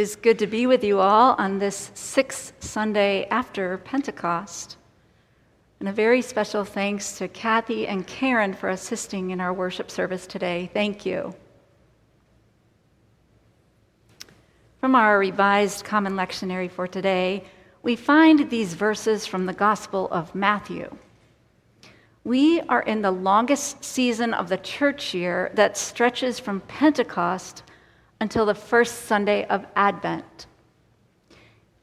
It is good to be with you all on this sixth Sunday after Pentecost. And a very special thanks to Kathy and Karen for assisting in our worship service today. Thank you. From our revised common lectionary for today, we find these verses from the Gospel of Matthew. We are in the longest season of the church year that stretches from Pentecost until the first Sunday of Advent.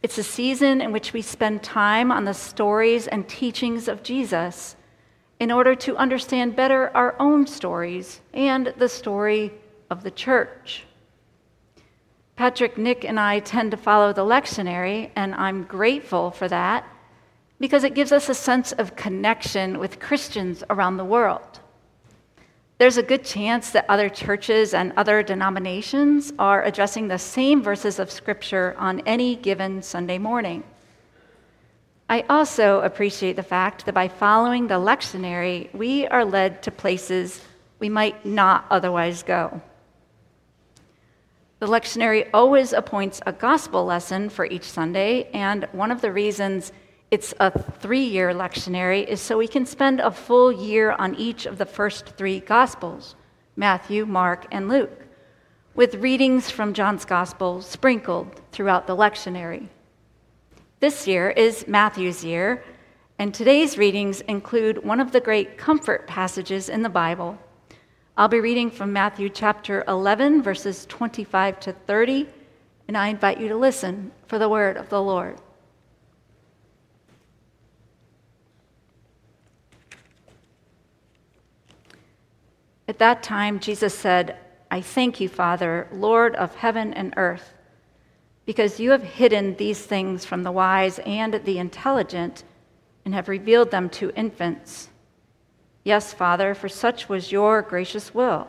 It's a season in which we spend time on the stories and teachings of Jesus in order to understand better our own stories and the story of the church. Patrick, Nick, and I tend to follow the lectionary, and I'm grateful for that because it gives us a sense of connection with Christians around the world. There's a good chance that other churches and other denominations are addressing the same verses of Scripture on any given Sunday morning. I also appreciate the fact that by following the lectionary, we are led to places we might not otherwise go. The lectionary always appoints a gospel lesson for each Sunday, and one of the reasons it's a three year lectionary, is so we can spend a full year on each of the first three Gospels Matthew, Mark, and Luke, with readings from John's Gospel sprinkled throughout the lectionary. This year is Matthew's year, and today's readings include one of the great comfort passages in the Bible. I'll be reading from Matthew chapter 11, verses 25 to 30, and I invite you to listen for the word of the Lord. At that time, Jesus said, I thank you, Father, Lord of heaven and earth, because you have hidden these things from the wise and the intelligent and have revealed them to infants. Yes, Father, for such was your gracious will.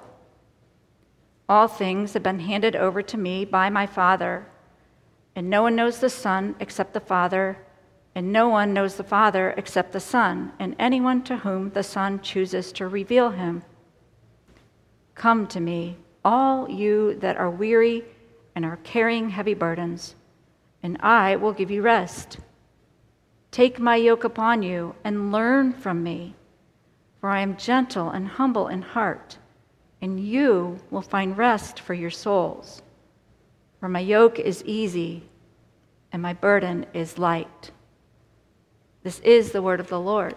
All things have been handed over to me by my Father, and no one knows the Son except the Father, and no one knows the Father except the Son, and anyone to whom the Son chooses to reveal him. Come to me, all you that are weary and are carrying heavy burdens, and I will give you rest. Take my yoke upon you and learn from me, for I am gentle and humble in heart, and you will find rest for your souls. For my yoke is easy and my burden is light. This is the word of the Lord.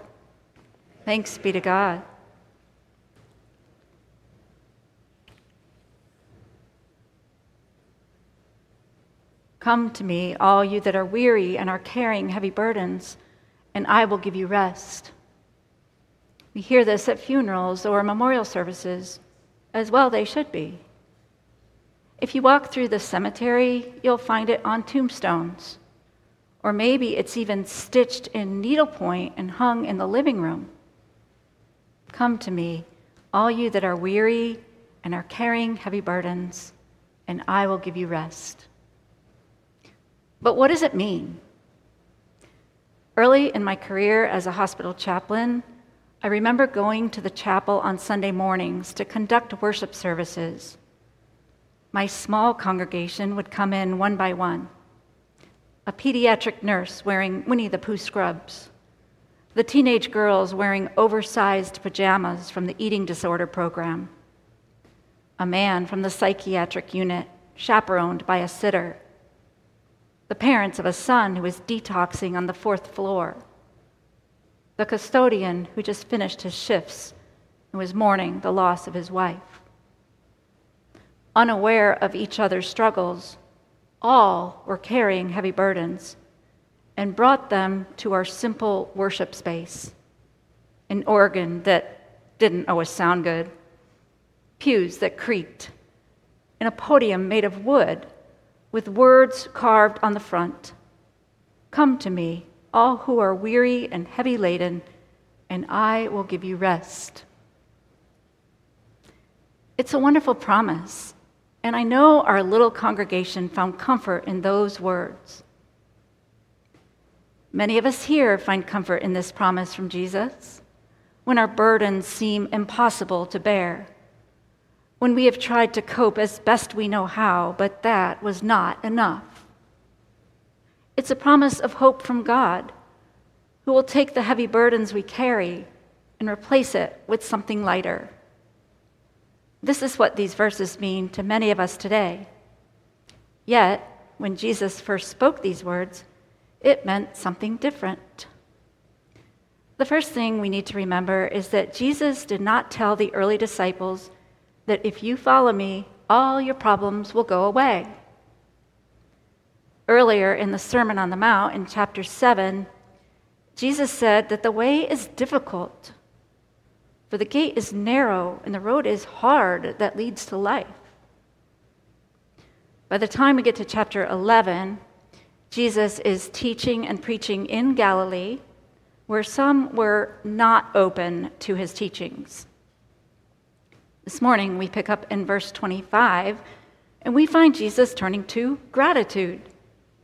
Thanks be to God. Come to me, all you that are weary and are carrying heavy burdens, and I will give you rest. We hear this at funerals or memorial services, as well they should be. If you walk through the cemetery, you'll find it on tombstones. Or maybe it's even stitched in needlepoint and hung in the living room. Come to me, all you that are weary and are carrying heavy burdens, and I will give you rest. But what does it mean? Early in my career as a hospital chaplain, I remember going to the chapel on Sunday mornings to conduct worship services. My small congregation would come in one by one a pediatric nurse wearing Winnie the Pooh scrubs, the teenage girls wearing oversized pajamas from the eating disorder program, a man from the psychiatric unit chaperoned by a sitter the parents of a son who was detoxing on the fourth floor, the custodian who just finished his shifts and was mourning the loss of his wife. Unaware of each other's struggles, all were carrying heavy burdens and brought them to our simple worship space an organ that didn't always sound good, pews that creaked, and a podium made of wood with words carved on the front Come to me, all who are weary and heavy laden, and I will give you rest. It's a wonderful promise, and I know our little congregation found comfort in those words. Many of us here find comfort in this promise from Jesus when our burdens seem impossible to bear. When we have tried to cope as best we know how, but that was not enough. It's a promise of hope from God, who will take the heavy burdens we carry and replace it with something lighter. This is what these verses mean to many of us today. Yet, when Jesus first spoke these words, it meant something different. The first thing we need to remember is that Jesus did not tell the early disciples that if you follow me, all your problems will go away. Earlier in the Sermon on the Mount in chapter 7, Jesus said that the way is difficult, for the gate is narrow and the road is hard that leads to life. By the time we get to chapter 11, Jesus is teaching and preaching in Galilee, where some were not open to his teachings. This morning, we pick up in verse 25, and we find Jesus turning to gratitude,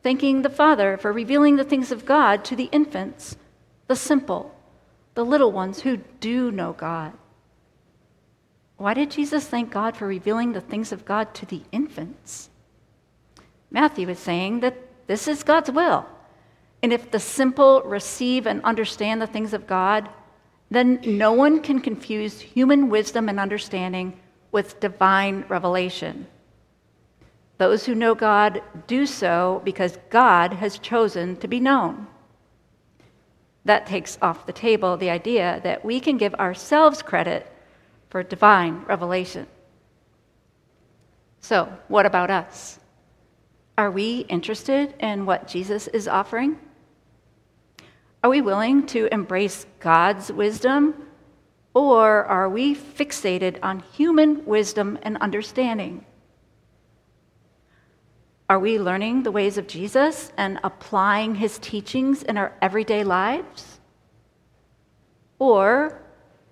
thanking the Father for revealing the things of God to the infants, the simple, the little ones who do know God. Why did Jesus thank God for revealing the things of God to the infants? Matthew is saying that this is God's will. And if the simple receive and understand the things of God, then no one can confuse human wisdom and understanding with divine revelation. Those who know God do so because God has chosen to be known. That takes off the table the idea that we can give ourselves credit for divine revelation. So, what about us? Are we interested in what Jesus is offering? Are we willing to embrace God's wisdom? Or are we fixated on human wisdom and understanding? Are we learning the ways of Jesus and applying his teachings in our everyday lives? Or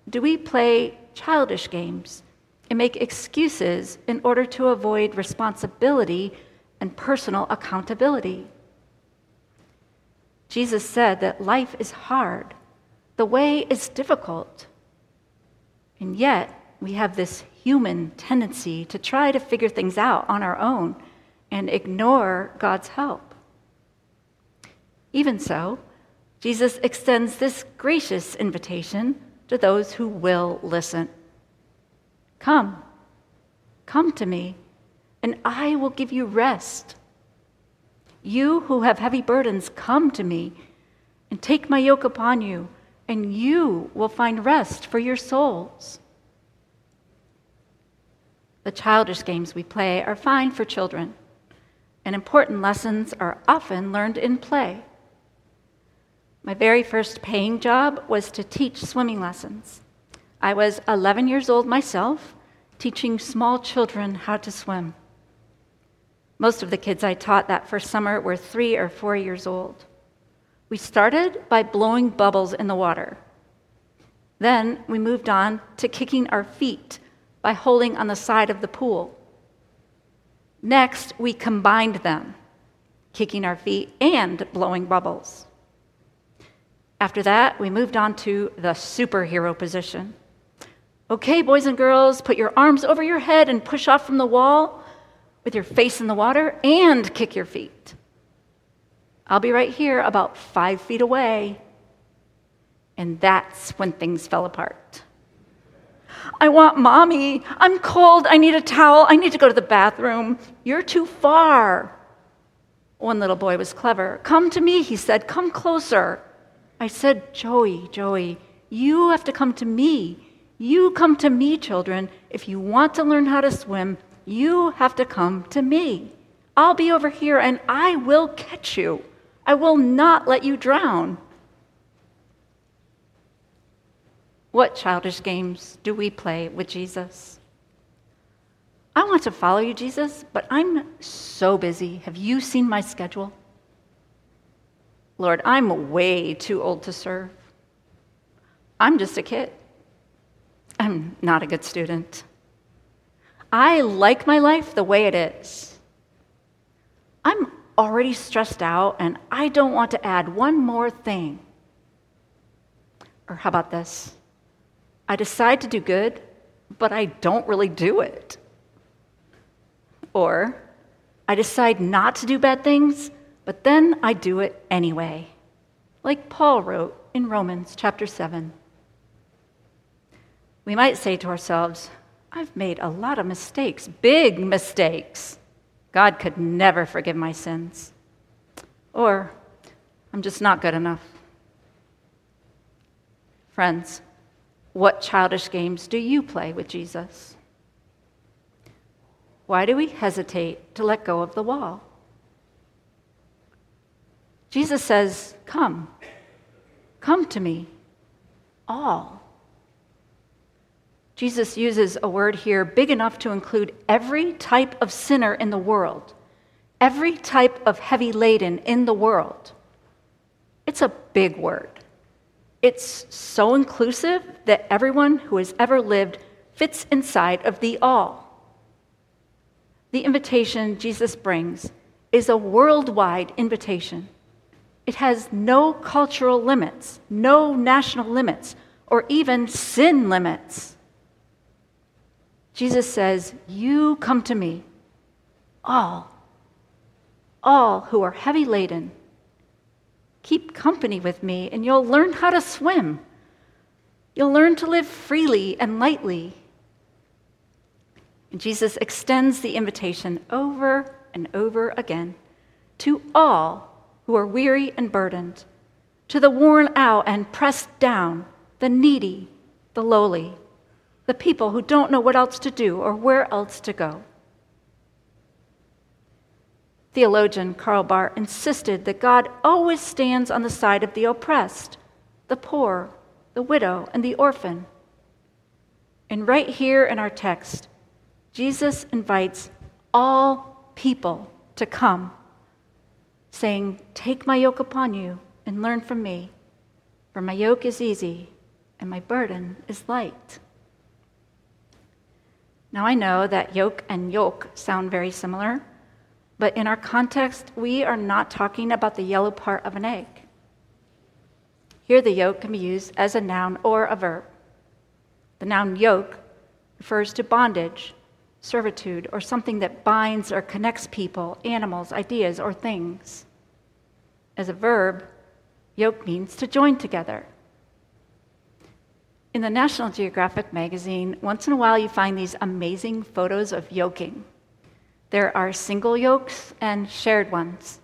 do we play childish games and make excuses in order to avoid responsibility and personal accountability. Jesus said that life is hard, the way is difficult. And yet, we have this human tendency to try to figure things out on our own and ignore God's help. Even so, Jesus extends this gracious invitation to those who will listen Come, come to me and I will give you rest. You who have heavy burdens, come to me and take my yoke upon you, and you will find rest for your souls. The childish games we play are fine for children, and important lessons are often learned in play. My very first paying job was to teach swimming lessons. I was 11 years old myself, teaching small children how to swim. Most of the kids I taught that first summer were three or four years old. We started by blowing bubbles in the water. Then we moved on to kicking our feet by holding on the side of the pool. Next, we combined them, kicking our feet and blowing bubbles. After that, we moved on to the superhero position. Okay, boys and girls, put your arms over your head and push off from the wall with your face in the water and kick your feet. I'll be right here, about five feet away. And that's when things fell apart. I want mommy. I'm cold. I need a towel. I need to go to the bathroom. You're too far. One little boy was clever. Come to me, he said. Come closer. I said, Joey, Joey, you have to come to me. You come to me, children. If you want to learn how to swim, you have to come to me. I'll be over here and I will catch you. I will not let you drown. What childish games do we play with Jesus? I want to follow you, Jesus, but I'm so busy. Have you seen my schedule? Lord, I'm way too old to serve. I'm just a kid. I'm not a good student. I like my life the way it is. I'm already stressed out and I don't want to add one more thing. Or how about this? I decide to do good, but I don't really do it. Or I decide not to do bad things, but then I do it anyway, like Paul wrote in Romans chapter 7. We might say to ourselves, I've made a lot of mistakes, big mistakes. God could never forgive my sins. Or, I'm just not good enough. Friends, what childish games do you play with Jesus? Why do we hesitate to let go of the wall? Jesus says, Come, come to me, all. Jesus uses a word here big enough to include every type of sinner in the world, every type of heavy laden in the world. It's a big word. It's so inclusive that everyone who has ever lived fits inside of the all. The invitation Jesus brings is a worldwide invitation. It has no cultural limits, no national limits, or even sin limits. Jesus says, You come to me, all, all who are heavy laden Keep company with me, and you'll learn how to swim. You'll learn to live freely and lightly. And Jesus extends the invitation over and over again to all who are weary and burdened, to the worn out and pressed down, the needy, the lowly, the people who don't know what else to do or where else to go. Theologian Karl Barth insisted that God always stands on the side of the oppressed, the poor, the widow, and the orphan. And right here in our text, Jesus invites all people to come, saying, Take my yoke upon you and learn from me, for my yoke is easy and my burden is light. Now I know that yoke and yoke sound very similar. But in our context, we are not talking about the yellow part of an egg. Here, the yoke can be used as a noun or a verb. The noun yoke refers to bondage, servitude, or something that binds or connects people, animals, ideas, or things. As a verb, yoke means to join together. In the National Geographic magazine, once in a while you find these amazing photos of yoking. There are single yokes and shared ones.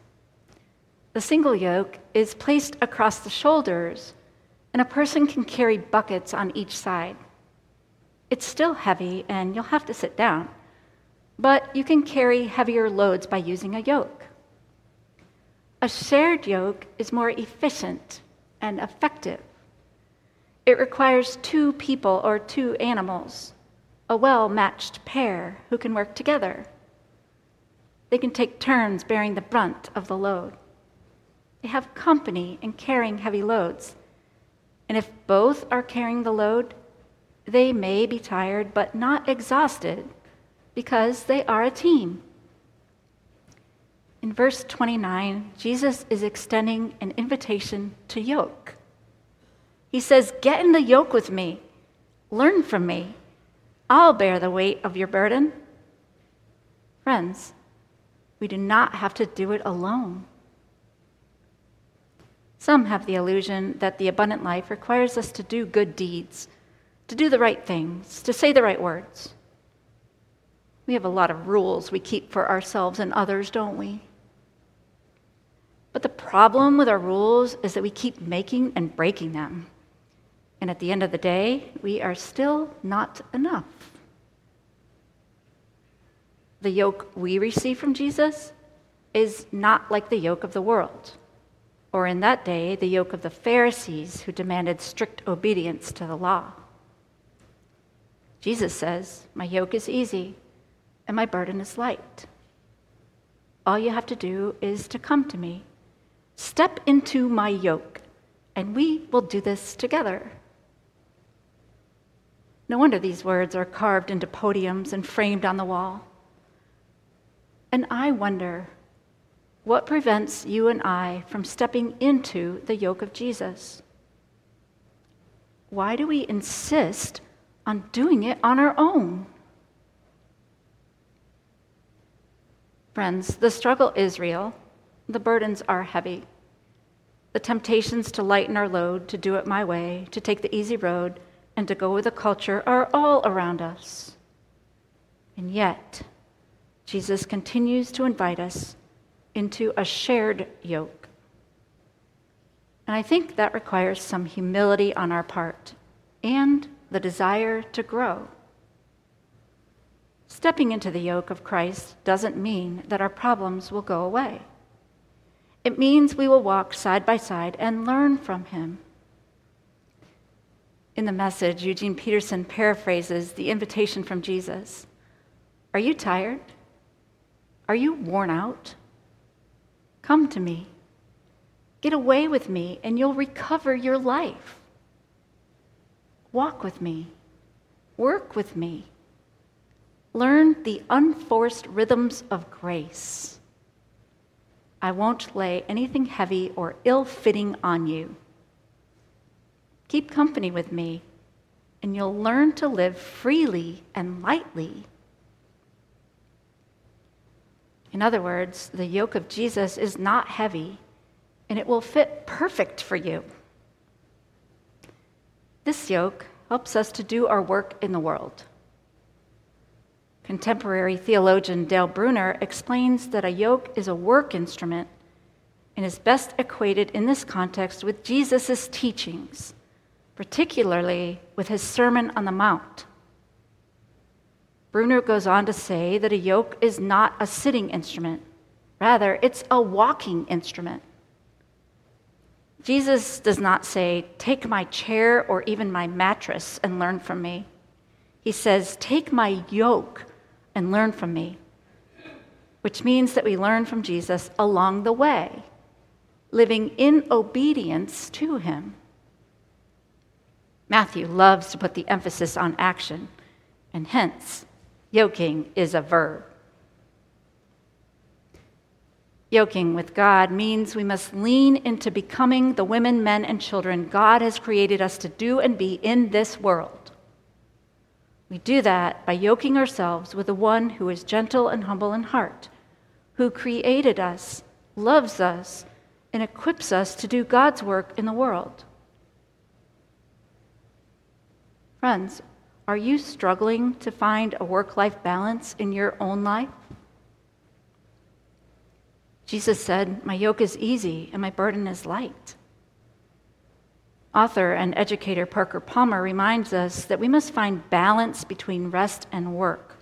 The single yoke is placed across the shoulders, and a person can carry buckets on each side. It's still heavy, and you'll have to sit down, but you can carry heavier loads by using a yoke. A shared yoke is more efficient and effective. It requires two people or two animals, a well matched pair who can work together. They can take turns bearing the brunt of the load. They have company in carrying heavy loads. And if both are carrying the load, they may be tired but not exhausted because they are a team. In verse 29, Jesus is extending an invitation to yoke. He says, Get in the yoke with me, learn from me. I'll bear the weight of your burden. Friends, we do not have to do it alone. Some have the illusion that the abundant life requires us to do good deeds, to do the right things, to say the right words. We have a lot of rules we keep for ourselves and others, don't we? But the problem with our rules is that we keep making and breaking them. And at the end of the day, we are still not enough the yoke we receive from Jesus is not like the yoke of the world, or in that day, the yoke of the Pharisees who demanded strict obedience to the law. Jesus says, My yoke is easy and my burden is light. All you have to do is to come to me. Step into my yoke, and we will do this together. No wonder these words are carved into podiums and framed on the wall. And I wonder what prevents you and I from stepping into the yoke of Jesus? Why do we insist on doing it on our own. Friends, the struggle is real. The burdens are heavy. The temptations to lighten our load, to do it my way, to take the easy road, and to go with the culture are all around us. And yet, Jesus continues to invite us into a shared yoke. And I think that requires some humility on our part and the desire to grow. Stepping into the yoke of Christ doesn't mean that our problems will go away. It means we will walk side by side and learn from him. In the message, Eugene Peterson paraphrases the invitation from Jesus Are you tired? Are you worn out? Come to me. Get away with me, and you'll recover your life. Walk with me. Work with me. Learn the unforced rhythms of grace. I won't lay anything heavy or ill fitting on you. Keep company with me, and you'll learn to live freely and lightly. In other words, the yoke of Jesus is not heavy, and it will fit perfect for you. This yoke helps us to do our work in the world. Contemporary theologian Dale Bruner explains that a yoke is a work instrument and is best equated in this context with Jesus' teachings, particularly with his Sermon on the Mount. Bruner goes on to say that a yoke is not a sitting instrument, rather, it's a walking instrument. Jesus does not say, Take my chair or even my mattress and learn from me. He says, Take my yoke and learn from me, which means that we learn from Jesus along the way, living in obedience to him. Matthew loves to put the emphasis on action, and hence, yoking is a verb. Yoking with God means we must lean into becoming the women, men, and children God has created us to do and be in this world. We do that by yoking ourselves with the one who is gentle and humble in heart, who created us, loves us, and equips us to do God's work in the world. Friends, are you struggling to find a work life balance in your own life? Jesus said, My yoke is easy and my burden is light. Author and educator Parker Palmer reminds us that we must find balance between rest and work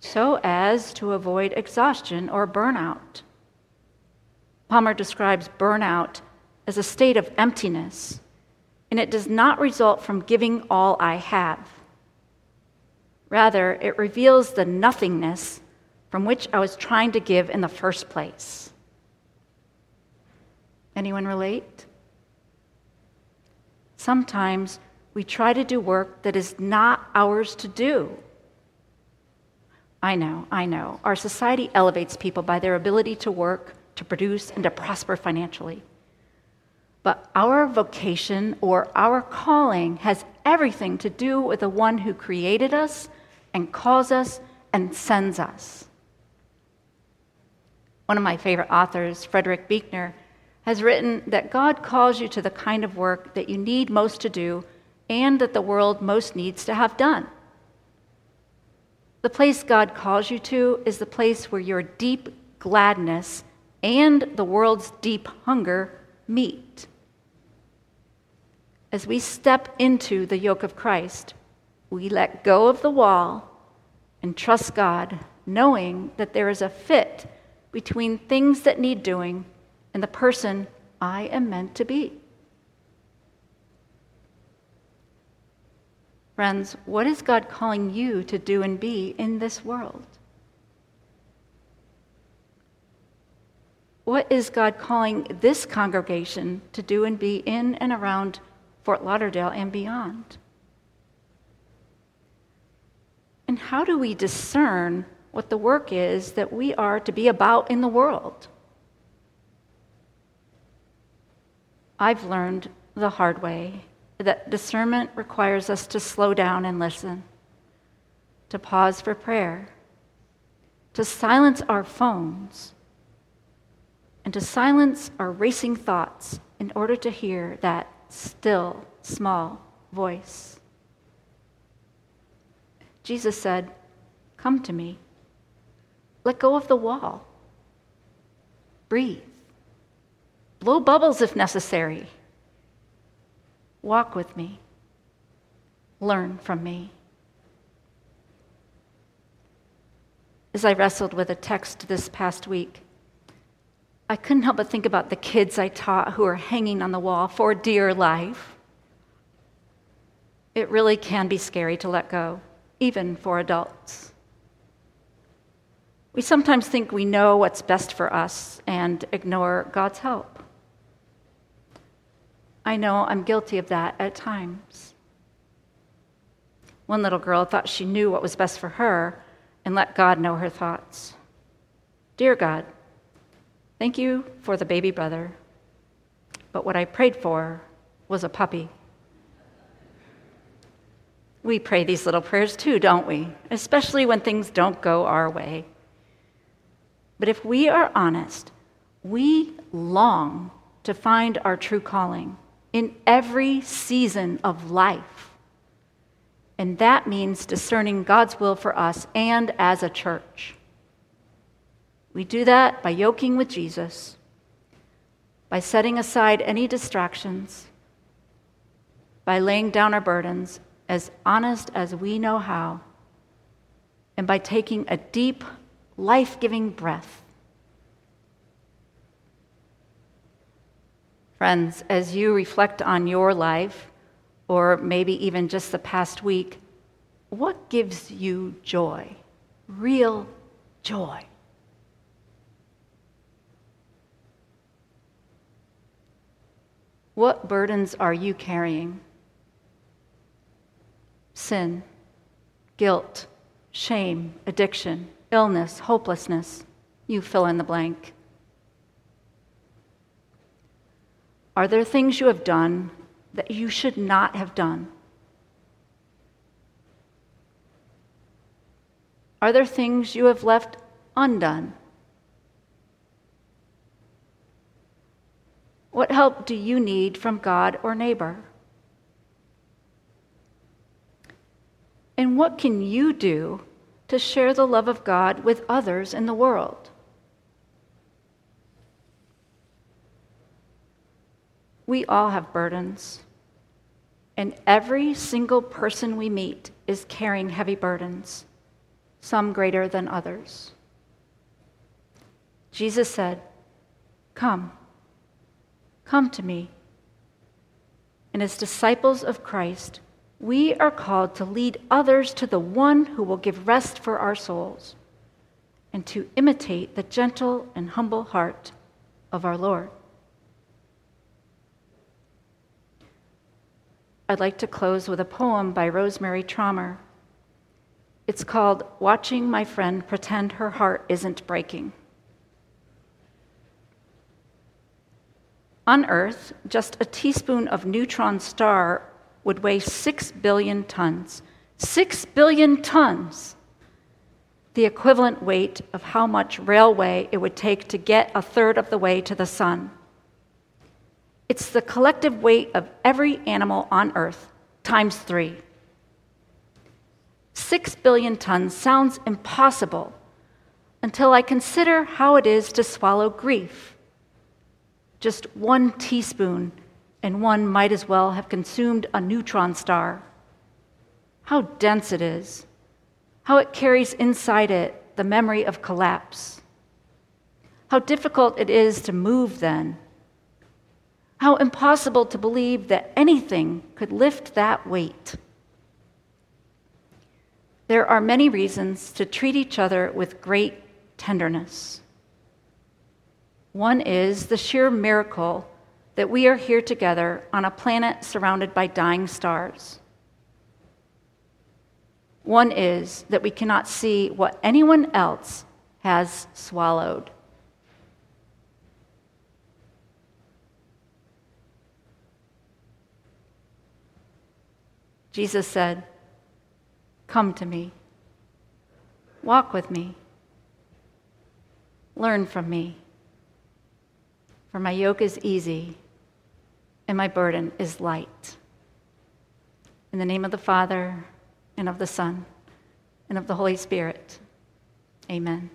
so as to avoid exhaustion or burnout. Palmer describes burnout as a state of emptiness, and it does not result from giving all I have. Rather, it reveals the nothingness from which I was trying to give in the first place. Anyone relate? Sometimes we try to do work that is not ours to do. I know, I know. Our society elevates people by their ability to work, to produce, and to prosper financially. But our vocation or our calling has everything to do with the one who created us and calls us and sends us. One of my favorite authors, Frederick Buechner, has written that God calls you to the kind of work that you need most to do and that the world most needs to have done. The place God calls you to is the place where your deep gladness and the world's deep hunger meet. As we step into the yoke of Christ, we let go of the wall and trust God, knowing that there is a fit between things that need doing and the person I am meant to be. Friends, what is God calling you to do and be in this world? What is God calling this congregation to do and be in and around Fort Lauderdale and beyond? And how do we discern what the work is that we are to be about in the world? I've learned the hard way that discernment requires us to slow down and listen, to pause for prayer, to silence our phones, and to silence our racing thoughts in order to hear that still, small voice. Jesus said, Come to me. Let go of the wall. Breathe. Blow bubbles if necessary. Walk with me. Learn from me. As I wrestled with a text this past week, I couldn't help but think about the kids I taught who are hanging on the wall for dear life. It really can be scary to let go, even for adults. We sometimes think we know what's best for us and ignore God's help. I know I'm guilty of that at times. One little girl thought she knew what was best for her and let God know her thoughts. Dear God, thank you for the baby brother, but what I prayed for was a puppy. We pray these little prayers too, don't we? Especially when things don't go our way. But if we are honest, we long to find our true calling in every season of life. And that means discerning God's will for us and as a church. We do that by yoking with Jesus, by setting aside any distractions, by laying down our burdens as honest as we know how, and by taking a deep life giving breath. Friends, as you reflect on your life, or maybe even just the past week, what gives you joy? Real joy. What burdens are you carrying? Sin, guilt, shame, addiction illness, hopelessness. You fill in the blank. Are there things you have done that you should not have done? Are there things you have left undone? What help do you need from God or neighbor? And what can you do to share the love of God with others in the world. We all have burdens, and every single person we meet is carrying heavy burdens, some greater than others. Jesus said, Come, come to me. And as disciples of Christ, we are called to lead others to the one who will give rest for our souls and to imitate the gentle and humble heart of our Lord. I'd like to close with a poem by Rosemerry Trommer. It's called Watching My Friend Pretend Her Heart Isn't Breaking. On Earth, just a teaspoon of neutron star would weigh 6 billion tons. 6 billion tons! The equivalent weight of how much railway it would take to get a third of the way to the sun. It's the collective weight of every animal on Earth times three. Six billion tons sounds impossible until I consider how it is to swallow grief. Just one teaspoon and one might as well have consumed a neutron star. How dense it is, how it carries inside it the memory of collapse. How difficult it is to move then. How impossible to believe that anything could lift that weight. There are many reasons to treat each other with great tenderness. One is the sheer miracle that we are here together on a planet surrounded by dying stars. One is that we cannot see what anyone else has swallowed. Jesus said, Come to me, walk with me, learn from me, for my yoke is easy and my burden is light. In the name of the Father, and of the Son, and of the Holy Spirit, amen.